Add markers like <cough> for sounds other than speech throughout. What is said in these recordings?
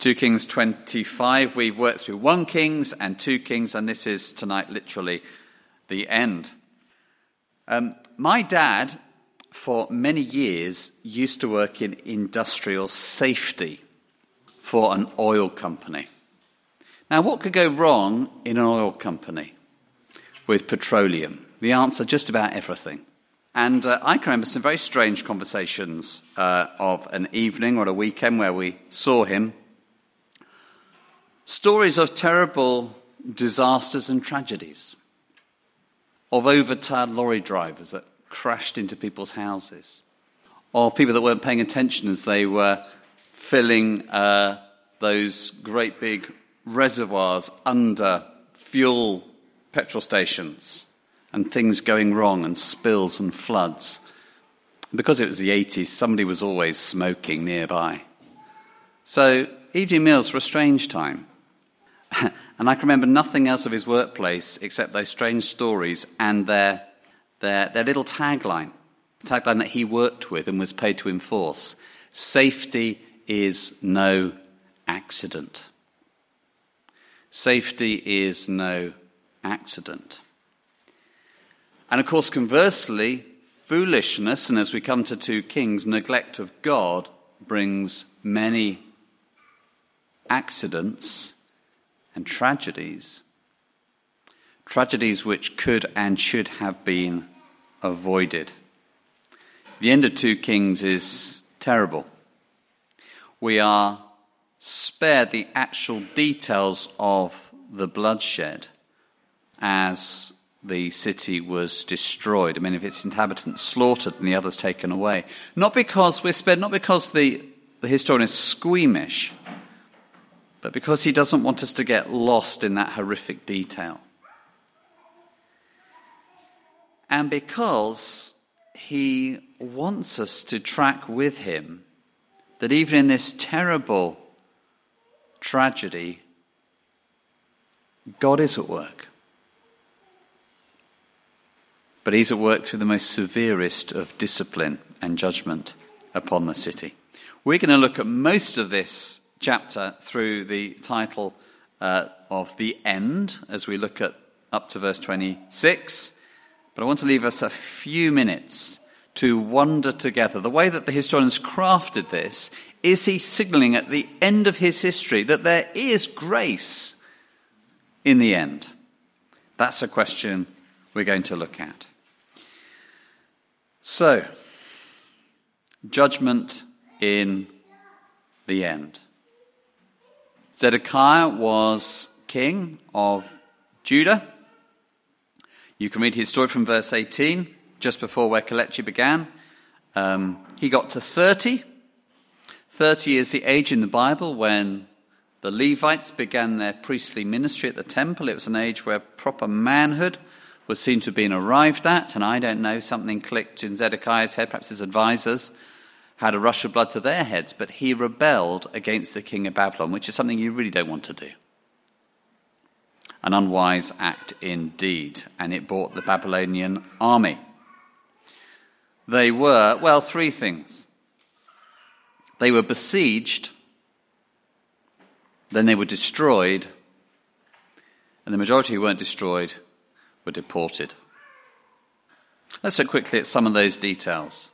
2 Kings 25. We've worked through 1 Kings and 2 Kings, and this is tonight literally the end. Um, my dad, for many years, used to work in industrial safety for an oil company. Now, what could go wrong in an oil company with petroleum? The answer just about everything. And uh, I can remember some very strange conversations uh, of an evening or a weekend where we saw him Stories of terrible disasters and tragedies, of overtired lorry drivers that crashed into people's houses, of people that weren't paying attention as they were filling uh, those great big reservoirs under fuel petrol stations and things going wrong and spills and floods. Because it was the 80s, somebody was always smoking nearby. So evening meals were a strange time. <laughs> and I can remember nothing else of his workplace except those strange stories and their, their, their little tagline, the tagline that he worked with and was paid to enforce. Safety is no accident. Safety is no accident. And of course, conversely, foolishness, and as we come to 2 Kings, neglect of God brings many accidents and tragedies, tragedies which could and should have been avoided. The end of 2 Kings is terrible. We are spared the actual details of the bloodshed as the city was destroyed, many of its inhabitants slaughtered and the others taken away. Not because we're spared, not because the, the historian is squeamish, but because he doesn't want us to get lost in that horrific detail. And because he wants us to track with him that even in this terrible tragedy, God is at work. But he's at work through the most severest of discipline and judgment upon the city. We're going to look at most of this chapter through the title uh, of The End as we look at up to verse 26. But I want to leave us a few minutes to wonder together. The way that the historians crafted this is he signaling at the end of his history that there is grace in the end? That's a question we're going to look at. So, judgment in the end. Zedekiah was king of Judah. You can read his story from verse 18, just before where Kalechi began. Um, he got to 30. 30 is the age in the Bible when the Levites began their priestly ministry at the temple. It was an age where proper manhood was seen to have been arrived at, and I don't know, something clicked in Zedekiah's head, perhaps his advisors, had a rush of blood to their heads, but he rebelled against the king of Babylon, which is something you really don't want to do. An unwise act indeed, and it brought the Babylonian army. They were, well, three things. They were besieged, then they were destroyed, and the majority who weren't destroyed were deported. Let's look quickly at some of those details.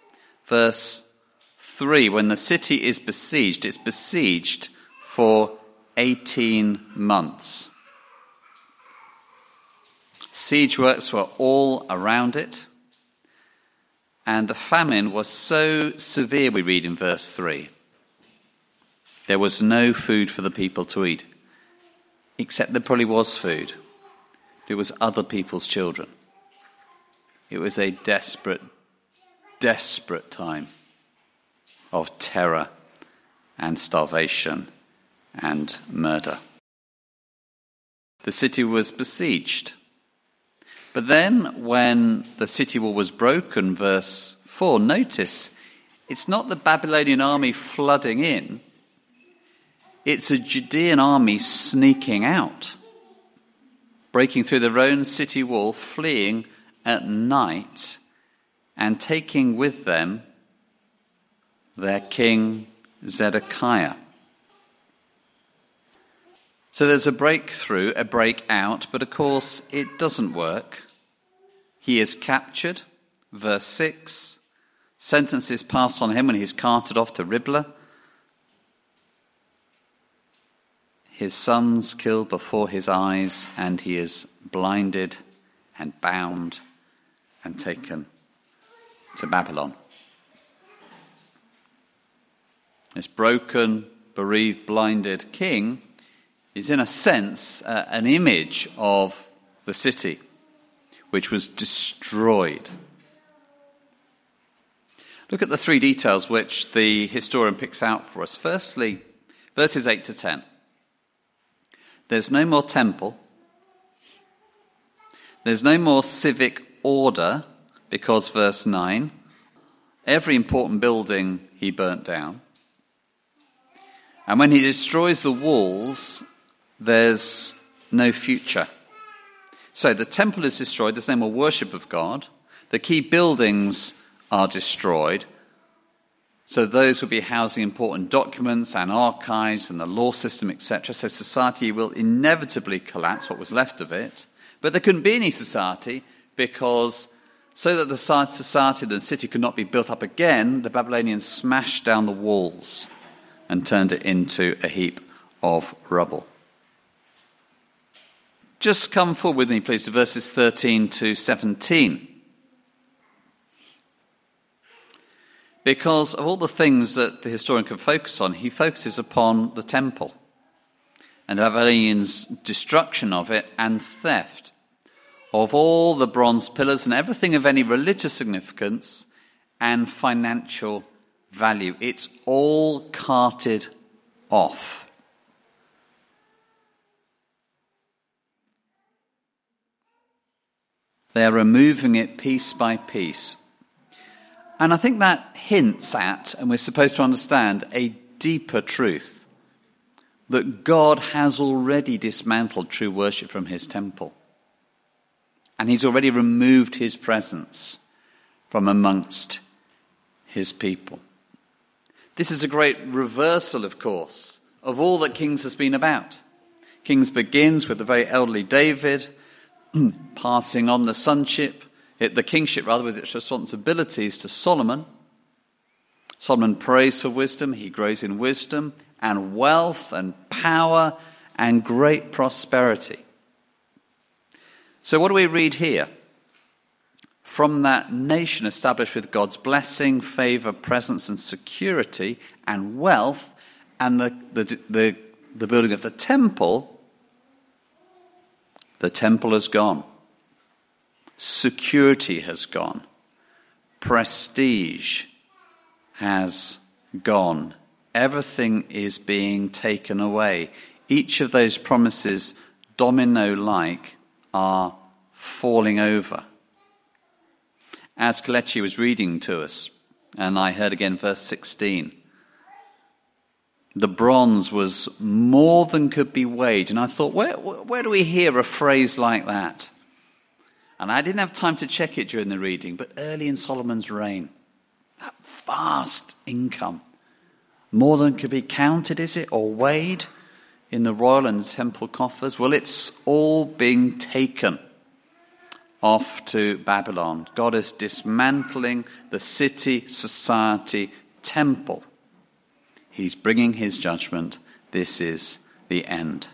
Verse 3, when the city is besieged, it's besieged for 18 months. Siege works were all around it, and the famine was so severe, we read in verse 3. There was no food for the people to eat, except there probably was food. It was other people's children. It was a desperate, desperate time of terror and starvation and murder. The city was besieged. But then, when the city wall was broken, verse 4, notice it's not the Babylonian army flooding in, it's a Judean army sneaking out, breaking through their own city wall, fleeing at night, and taking with them their king Zedekiah. So there's a breakthrough, a breakout, but of course it doesn't work. He is captured, verse 6. Sentence is passed on him when he's carted off to Riblah. His sons killed before his eyes, and he is blinded and bound and taken to Babylon. This broken, bereaved, blinded king is, in a sense, uh, an image of the city which was destroyed. Look at the three details which the historian picks out for us. Firstly, verses 8 to 10. There's no more temple. There's no more civic order because, verse 9, every important building he burnt down. And when he destroys the walls, there's no future. So the temple is destroyed, there's no more worship of God. The key buildings are destroyed. So those will be housing important documents and archives and the law system, etc. So society will inevitably collapse, what was left of it. But there couldn't be any society because so that the society, the city could not be built up again, the Babylonians smashed down the walls and turned it into a heap of rubble. Just come forward with me, please, to verses 13 to 17. Because of all the things that the historian can focus on, he focuses upon the temple and Babylonians' destruction of it and theft of all the bronze pillars and everything of any religious significance and financial value. It's all carted off. They're removing it piece by piece. And I think that hints at, and we're supposed to understand, a deeper truth that God has already dismantled true worship from his temple. And he's already removed his presence from amongst his people. This is a great reversal, of course, of all that Kings has been about. Kings begins with the very elderly David, <clears throat> passing on the sonship, the kingship rather, with its responsibilities to Solomon. Solomon prays for wisdom. He grows in wisdom and wealth and power and great prosperity. So, what do we read here? From that nation established with God's blessing, favor, presence, and security, and wealth, and the, the, the, the building of the temple, the temple has gone. Security has gone. Prestige has gone. Everything is being taken away. Each of those promises, domino like, are falling over. As Kalechi was reading to us, and I heard again verse 16, the bronze was more than could be weighed. And I thought, where, where do we hear a phrase like that? And I didn't have time to check it during the reading, but early in Solomon's reign, that vast income, more than could be counted, is it, or weighed in the royal and temple coffers? Well, it's all being taken off to Babylon. God is dismantling the city, society, temple He's bringing his judgment. This is the end.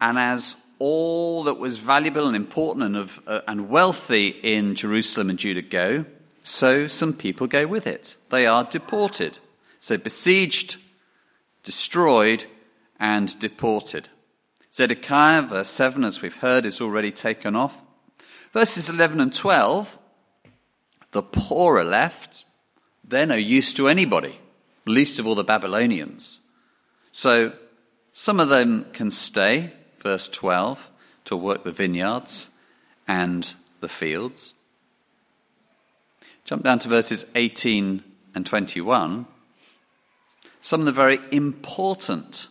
And as all that was valuable and important and, of, uh, and wealthy in Jerusalem and Judah go, so some people go with it. They are deported. So besieged, destroyed, and deported. Zedekiah, verse 7, as we've heard, is already taken off. Verses 11 and 12, the poor are left. They're no use to anybody least of all the Babylonians. So some of them can stay, verse 12, to work the vineyards and the fields. Jump down to verses 18 and 21. Some of the very important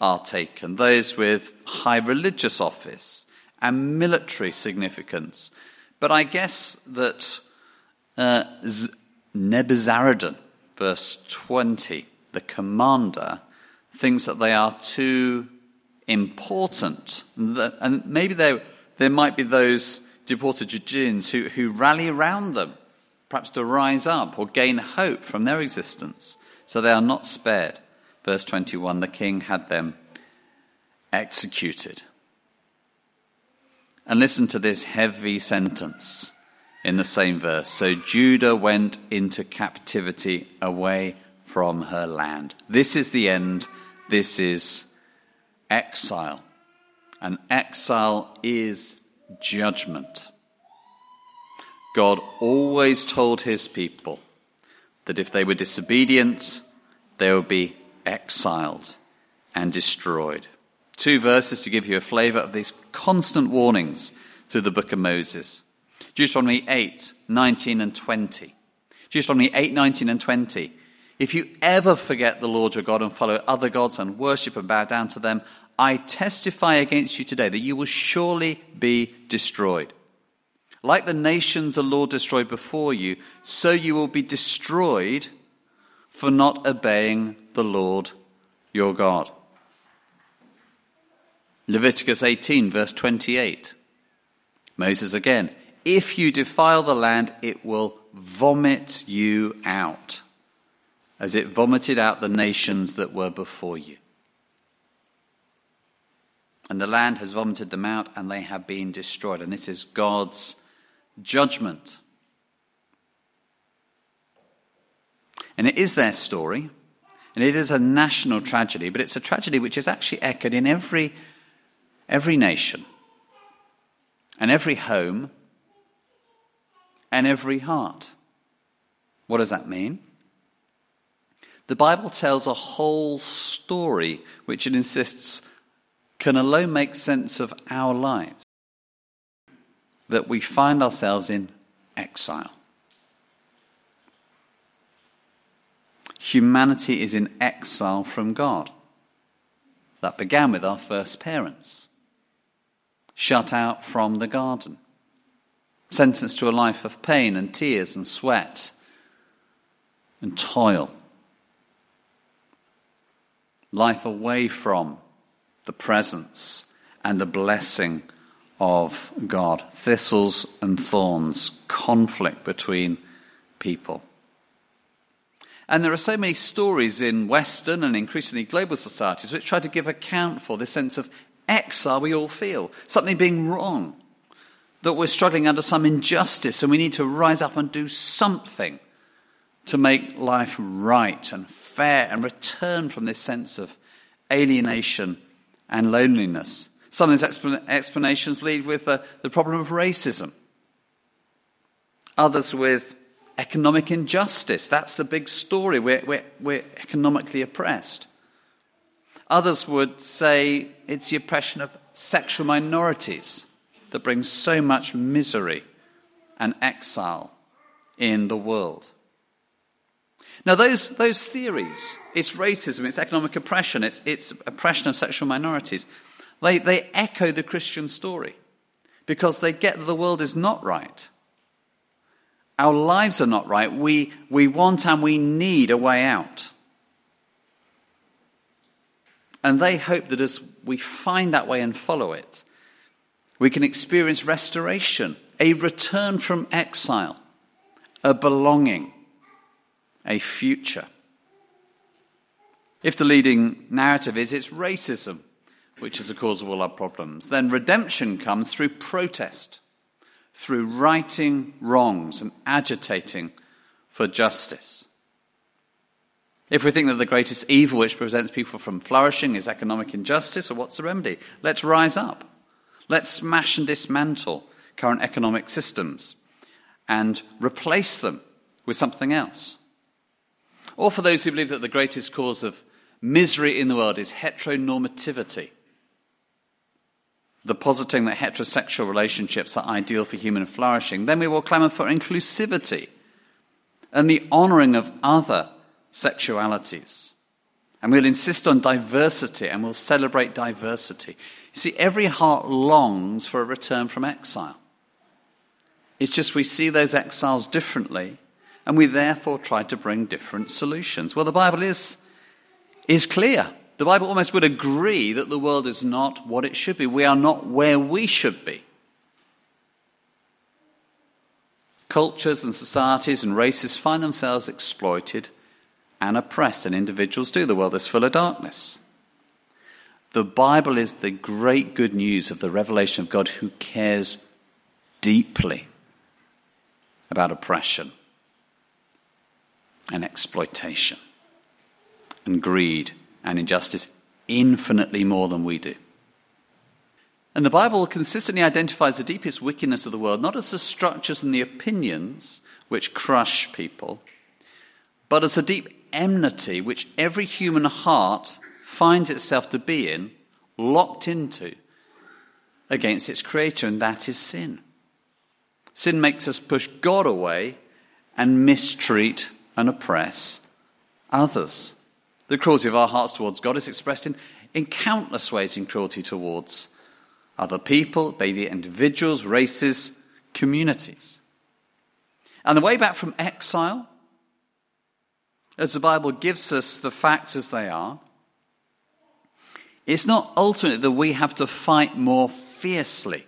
are taken, those with high religious office and military significance. But I guess that uh, Nebuzaradan verse 20, the commander thinks that they are too important. And maybe there, there might be those deported Judeans who, who rally around them, perhaps to rise up or gain hope from their existence. So they are not spared. Verse 21 the king had them executed. And listen to this heavy sentence in the same verse. So Judah went into captivity away from her land. This is the end. This is exile. And exile is judgment. God always told his people that if they were disobedient, they would be exiled and destroyed. Two verses to give you a flavor of these constant warnings through the book of Moses. Deuteronomy 8, 19 and 20. Deuteronomy 8, 19 and 20. If you ever forget the Lord your God and follow other gods and worship and bow down to them, I testify against you today that you will surely be destroyed. Like the nations the Lord destroyed before you, so you will be destroyed for not obeying the Lord your God. Leviticus 18, verse 28. Moses again. If you defile the land, it will vomit you out, as it vomited out the nations that were before you. And the land has vomited them out, and they have been destroyed. And this is God's judgment. And it is their story, and it is a national tragedy, but it's a tragedy which is actually echoed in every, every nation, and every home, and every heart. What does that mean? The Bible tells a whole story which it insists can alone make sense of our lives that we find ourselves in exile. Humanity is in exile from God. That began with our first parents, shut out from the garden, sentenced to a life of pain and tears and sweat and toil, life away from the presence and the blessing of God. Thistles and thorns, conflict between people. And there are so many stories in Western and increasingly global societies which try to give account for this sense of exile we all feel, something being wrong, that we're struggling under some injustice and we need to rise up and do something to make life right and fair and return from this sense of alienation and loneliness. Some of these explanations lead with uh, the problem of racism, others with economic injustice. That's the big story. We're, we're, we're economically oppressed. Others would say it's the oppression of sexual minorities that brings so much misery and exile in the world. Now, those, those theories, it's racism, it's economic oppression, it's, it's oppression of sexual minorities, they, they echo the Christian story because they get that the world is not right. Our lives are not right. We, we want and we need a way out. And they hope that as we find that way and follow it, we can experience restoration, a return from exile, a belonging, a future. If the leading narrative is it's racism, which is the cause of all our problems. Then redemption comes through protest, through righting wrongs and agitating for justice. If we think that the greatest evil which prevents people from flourishing is economic injustice, or what's the remedy? Let's rise up. Let's smash and dismantle current economic systems and replace them with something else. Or for those who believe that the greatest cause of misery in the world is heteronormativity, the positing that heterosexual relationships are ideal for human flourishing, then we will clamour for inclusivity and the honouring of other sexualities. And we'll insist on diversity and we'll celebrate diversity. You see, every heart longs for a return from exile. It's just we see those exiles differently and we therefore try to bring different solutions. Well, the Bible is, is clear. the Bible almost would agree that the world is not what it should be. We are not where we should be. Cultures and societies and races find themselves exploited and oppressed, and individuals do. The world is full of darkness. The Bible is the great good news of the revelation of God who cares deeply about oppression and exploitation and greed and injustice infinitely more than we do. And the Bible consistently identifies the deepest wickedness of the world not as the structures and the opinions which crush people, but as a deep enmity which every human heart finds itself to be in, locked into, against its creator, and that is sin. Sin makes us push God away and mistreat and oppress others. The cruelty of our hearts towards God is expressed in, in countless ways in cruelty towards other people, be they individuals, races, communities. And the way back from exile, as the Bible gives us the facts as they are, it's not ultimately that we have to fight more fiercely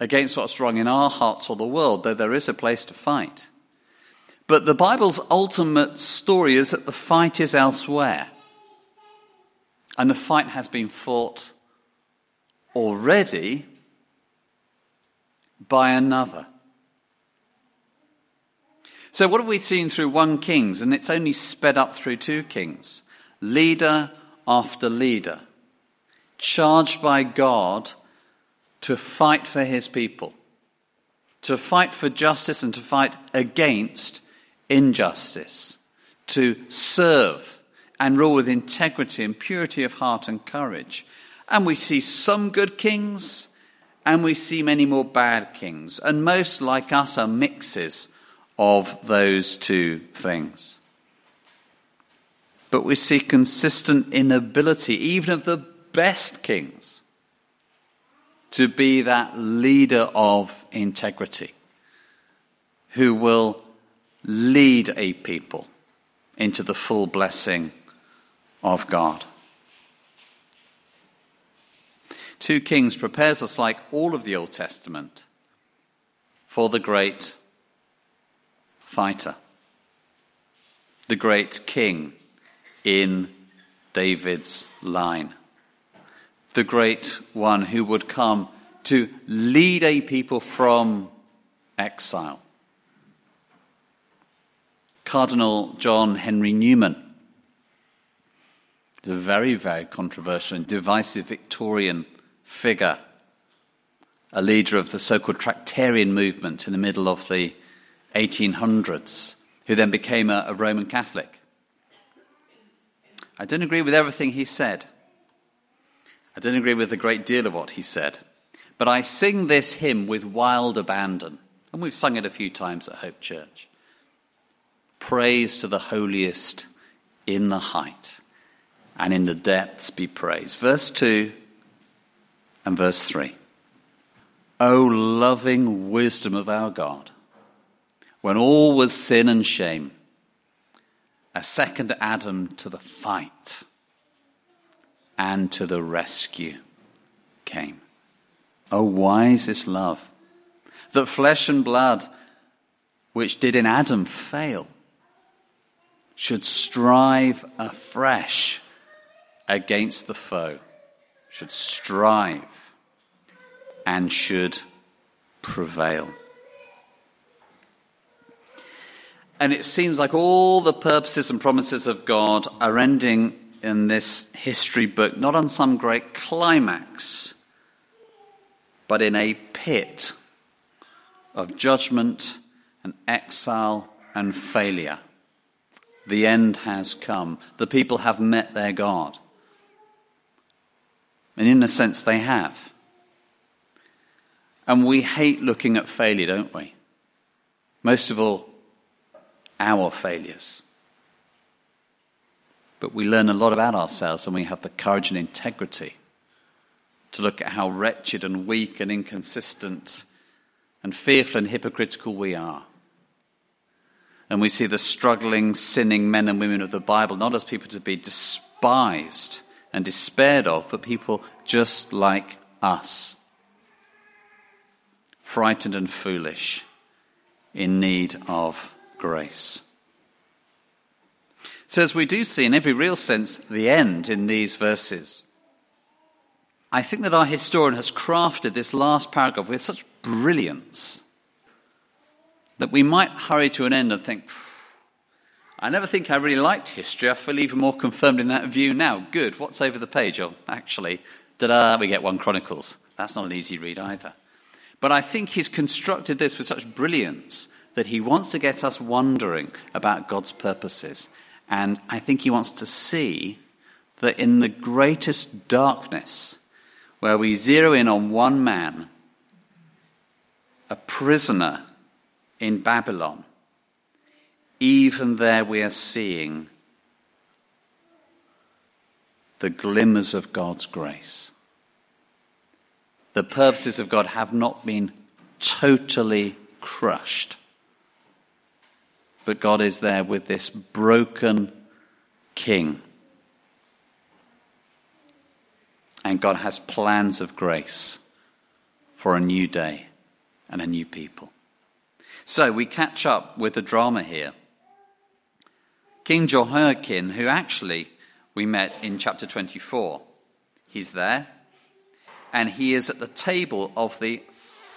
against what's wrong in our hearts or the world, though there is a place to fight. But the Bible's ultimate story is that the fight is elsewhere. And the fight has been fought already by another. So, what have we seen through 1 Kings? And it's only sped up through 2 Kings. Leader after leader, charged by God to fight for his people, to fight for justice and to fight against injustice, to serve and rule with integrity and purity of heart and courage. And we see some good kings and we see many more bad kings. And most, like us, are mixes of those two things. But we see consistent inability, even of the best kings, to be that leader of integrity who will lead a people into the full blessing of God. 2 Kings prepares us, like all of the Old Testament, for the great fighter, the great king in David's line, the great one who would come to lead a people from exile. Cardinal John Henry Newman is a very, very controversial and divisive Victorian figure, a leader of the so called Tractarian movement in the middle of the 1800s, who then became a, a Roman Catholic. I don't agree with everything he said. I don't agree with a great deal of what he said. But I sing this hymn with wild abandon. And we've sung it a few times at Hope Church. Praise to the holiest in the height, and in the depths be praised. Verse 2 and verse 3. O loving wisdom of our God, when all was sin and shame, a second Adam to the fight and to the rescue came. O wisest love, that flesh and blood, which did in Adam fail, should strive afresh against the foe, should strive and should prevail. And it seems like all the purposes and promises of God are ending in this history book, not on some great climax, but in a pit of judgment and exile and failure. The end has come. The people have met their God. And in a sense, they have. And we hate looking at failure, don't we? Most of all, our failures. But we learn a lot about ourselves and we have the courage and integrity to look at how wretched and weak and inconsistent and fearful and hypocritical we are. And we see the struggling, sinning men and women of the Bible not as people to be despised and despaired of but people just like us. Frightened and foolish, in need of grace. So, as we do see in every real sense the end in these verses, I think that our historian has crafted this last paragraph with such brilliance that we might hurry to an end and think, I never think I really liked history. I feel even more confirmed in that view now. Good. What's over the page? Oh, actually, da da, we get 1 Chronicles. That's not an easy read either. But I think he's constructed this with such brilliance that he wants to get us wondering about God's purposes. And I think he wants to see that in the greatest darkness, where we zero in on one man, a prisoner in Babylon, even there we are seeing the glimmers of God's grace. The purposes of God have not been totally crushed. But God is there with this broken king. And God has plans of grace for a new day and a new people. So we catch up with the drama here. King Jehoiakim, who actually we met in chapter 24, he's there, and he is at the table of the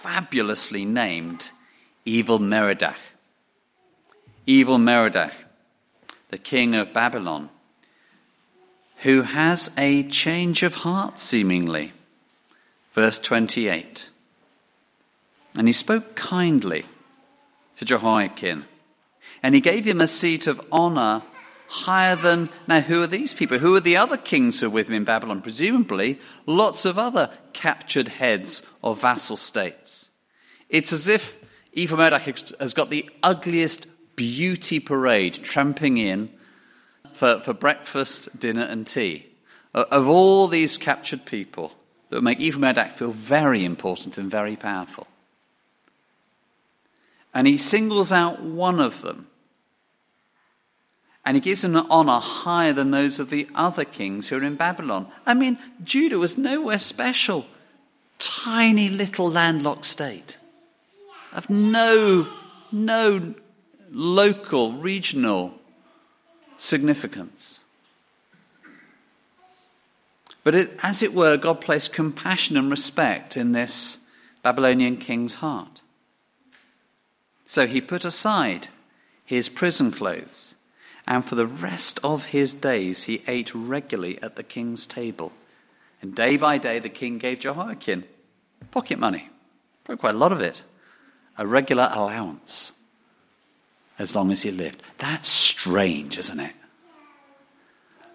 fabulously named Evil Merodach. Evil Merodach, the king of Babylon, who has a change of heart seemingly. Verse 28. And he spoke kindly to Jehoiakim and he gave him a seat of honor higher than. Now, who are these people? Who are the other kings who are with him in Babylon? Presumably, lots of other captured heads of vassal states. It's as if Evil Merodach has got the ugliest beauty parade tramping in for, for breakfast, dinner, and tea. Of all these captured people that make Evil Merodach feel very important and very powerful. And he singles out one of them. And he gives him an honor higher than those of the other kings who are in Babylon. I mean, Judah was nowhere special. Tiny little landlocked state of no, no local, regional significance. But it, as it were, God placed compassion and respect in this Babylonian king's heart. So he put aside his prison clothes, and for the rest of his days he ate regularly at the king's table. And day by day the king gave Jehoiakim pocket money, probably quite a lot of it, a regular allowance, as long as he lived. That's strange, isn't it?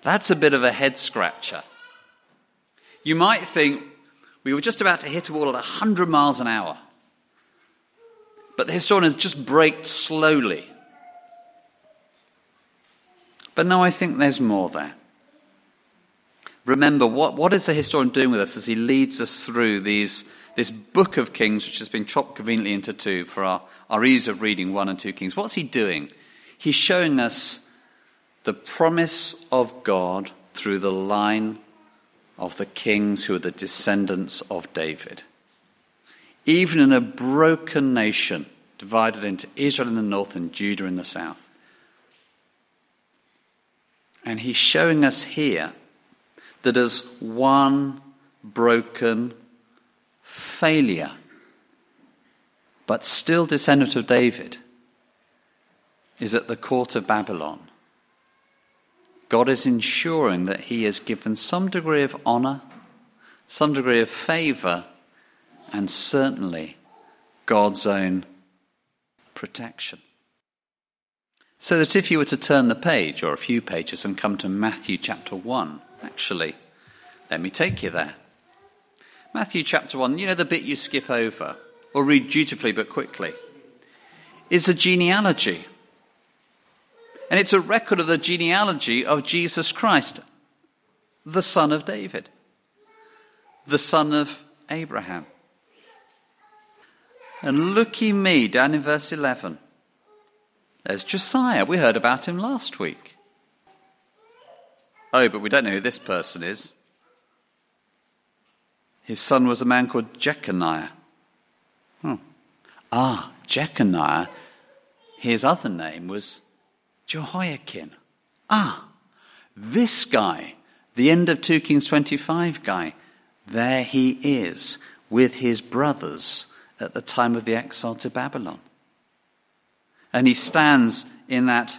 That's a bit of a head scratcher. You might think we were just about to hit a wall at 100 miles an hour. But the historian has just braked slowly. But no, I think there's more there. Remember, what, what is the historian doing with us as he leads us through these, this book of Kings, which has been chopped conveniently into two for our, our ease of reading 1 and 2 Kings? What's he doing? He's showing us the promise of God through the line of the kings who are the descendants of David even in a broken nation divided into Israel in the north and Judah in the south. And he's showing us here that as one broken failure, but still descendant of David, is at the court of Babylon. God is ensuring that he has given some degree of honor, some degree of favor and certainly God's own protection. So that if you were to turn the page, or a few pages, and come to Matthew chapter 1, actually, let me take you there. Matthew chapter 1, you know the bit you skip over, or read dutifully but quickly, is a genealogy. And it's a record of the genealogy of Jesus Christ, the son of David, the son of Abraham. And looky me down in verse 11. There's Josiah. We heard about him last week. Oh, but we don't know who this person is. His son was a man called Jeconiah. Oh. Ah, Jeconiah. His other name was Jehoiakim. Ah, this guy, the end of 2 Kings 25 guy, there he is with his brothers at the time of the exile to Babylon. And he stands in that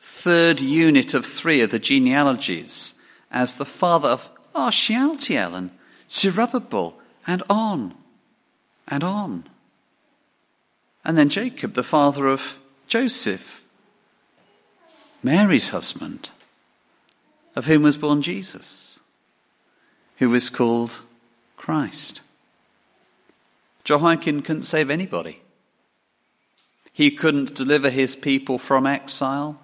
third unit of three of the genealogies as the father of Shealtiel and Zerubbabel and on and on. And then Jacob, the father of Joseph, Mary's husband, of whom was born Jesus, who was called Christ. Jehoiakim couldn't save anybody. He couldn't deliver his people from exile.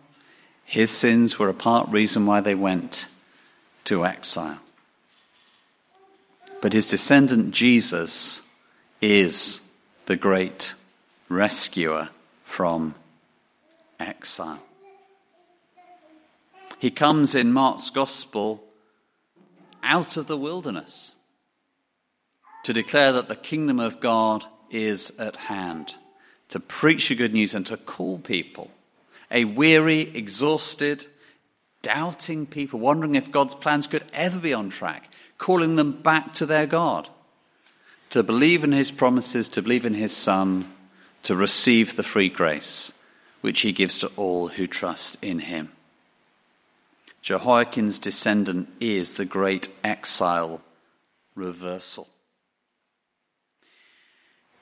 His sins were a part reason why they went to exile. But his descendant Jesus is the great rescuer from exile. He comes in Mark's gospel out of the wilderness to declare that the kingdom of God is at hand, to preach the good news and to call people, a weary, exhausted, doubting people, wondering if God's plans could ever be on track, calling them back to their God, to believe in his promises, to believe in his Son, to receive the free grace which he gives to all who trust in him. Jehoiakim's descendant is the great exile reversal.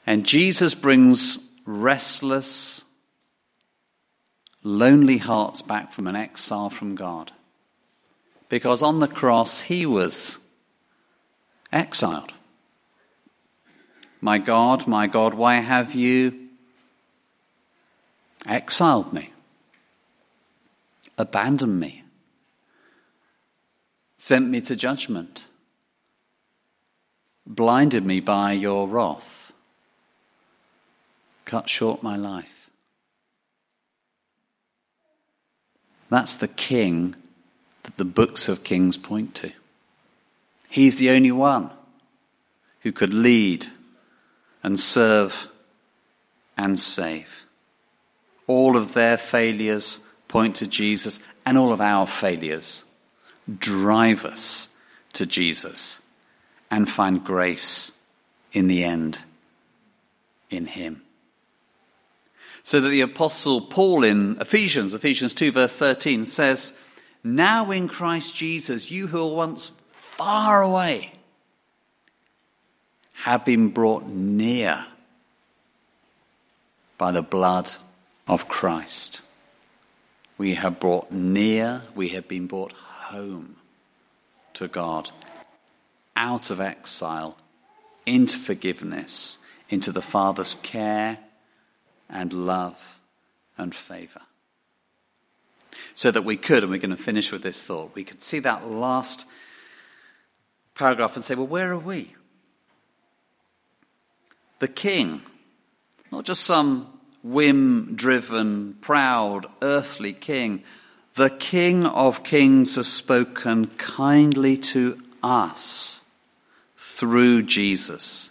And Jesus brings restless, lonely hearts back from an exile from God. Because on the cross, he was exiled. My God, my God, why have you exiled me? Abandoned me? Sent me to judgment? Blinded me by your wrath? cut short my life. That's the king that the books of Kings point to. He's the only one who could lead and serve and save. All of their failures point to Jesus, and all of our failures drive us to Jesus and find grace in the end in Him. So that the apostle Paul in Ephesians, Ephesians 2 verse 13 says, Now in Christ Jesus, you who were once far away have been brought near by the blood of Christ. We have brought near, we have been brought home to God, out of exile, into forgiveness, into the Father's care and love and favor. So that we could, and we're going to finish with this thought, we could see that last paragraph and say, well, where are we? The king, not just some whim driven, proud, earthly king, the King of Kings has spoken kindly to us through Jesus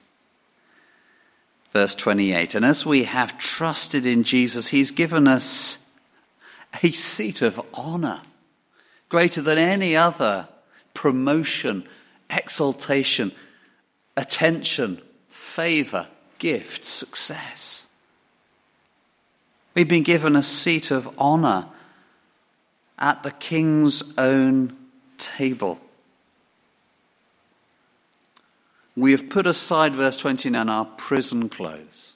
verse 28. And as we have trusted in Jesus, he's given us a seat of honor greater than any other promotion, exaltation, attention, favor, gift, success. We've been given a seat of honor at the king's own table. We have put aside, verse 29, our prison clothes.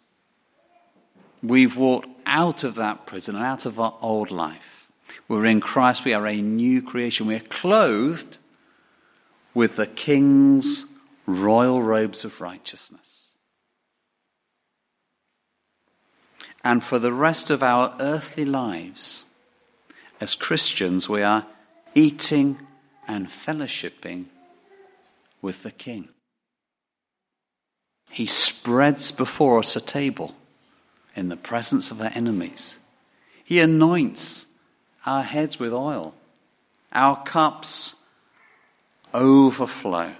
We've walked out of that prison, out of our old life. We're in Christ. We are a new creation. We're clothed with the King's royal robes of righteousness. And for the rest of our earthly lives, as Christians, we are eating and fellowshipping with the King. He spreads before us a table in the presence of our enemies. He anoints our heads with oil. Our cups overflow.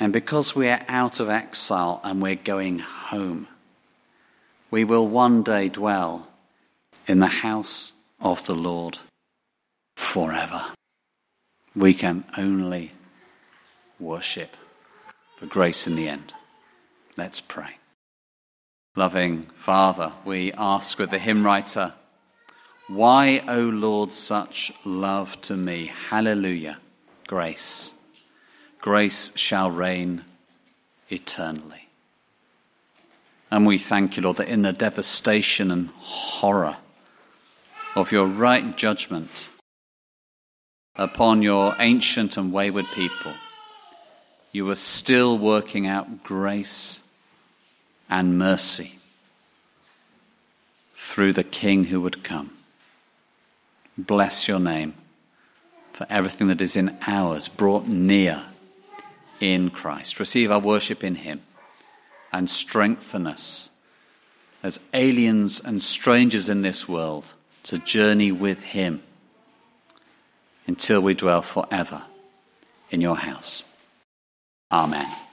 And because we are out of exile and we're going home, we will one day dwell in the house of the Lord forever. We can only worship for grace in the end. Let's pray. Loving Father, we ask with the hymn writer, Why, O Lord, such love to me? Hallelujah. Grace. Grace shall reign eternally. And we thank you, Lord, that in the devastation and horror of your right judgment upon your ancient and wayward people, you are still working out grace and mercy through the King who would come. Bless your name for everything that is in ours, brought near in Christ. Receive our worship in Him and strengthen us as aliens and strangers in this world to journey with Him until we dwell forever in your house. Amen.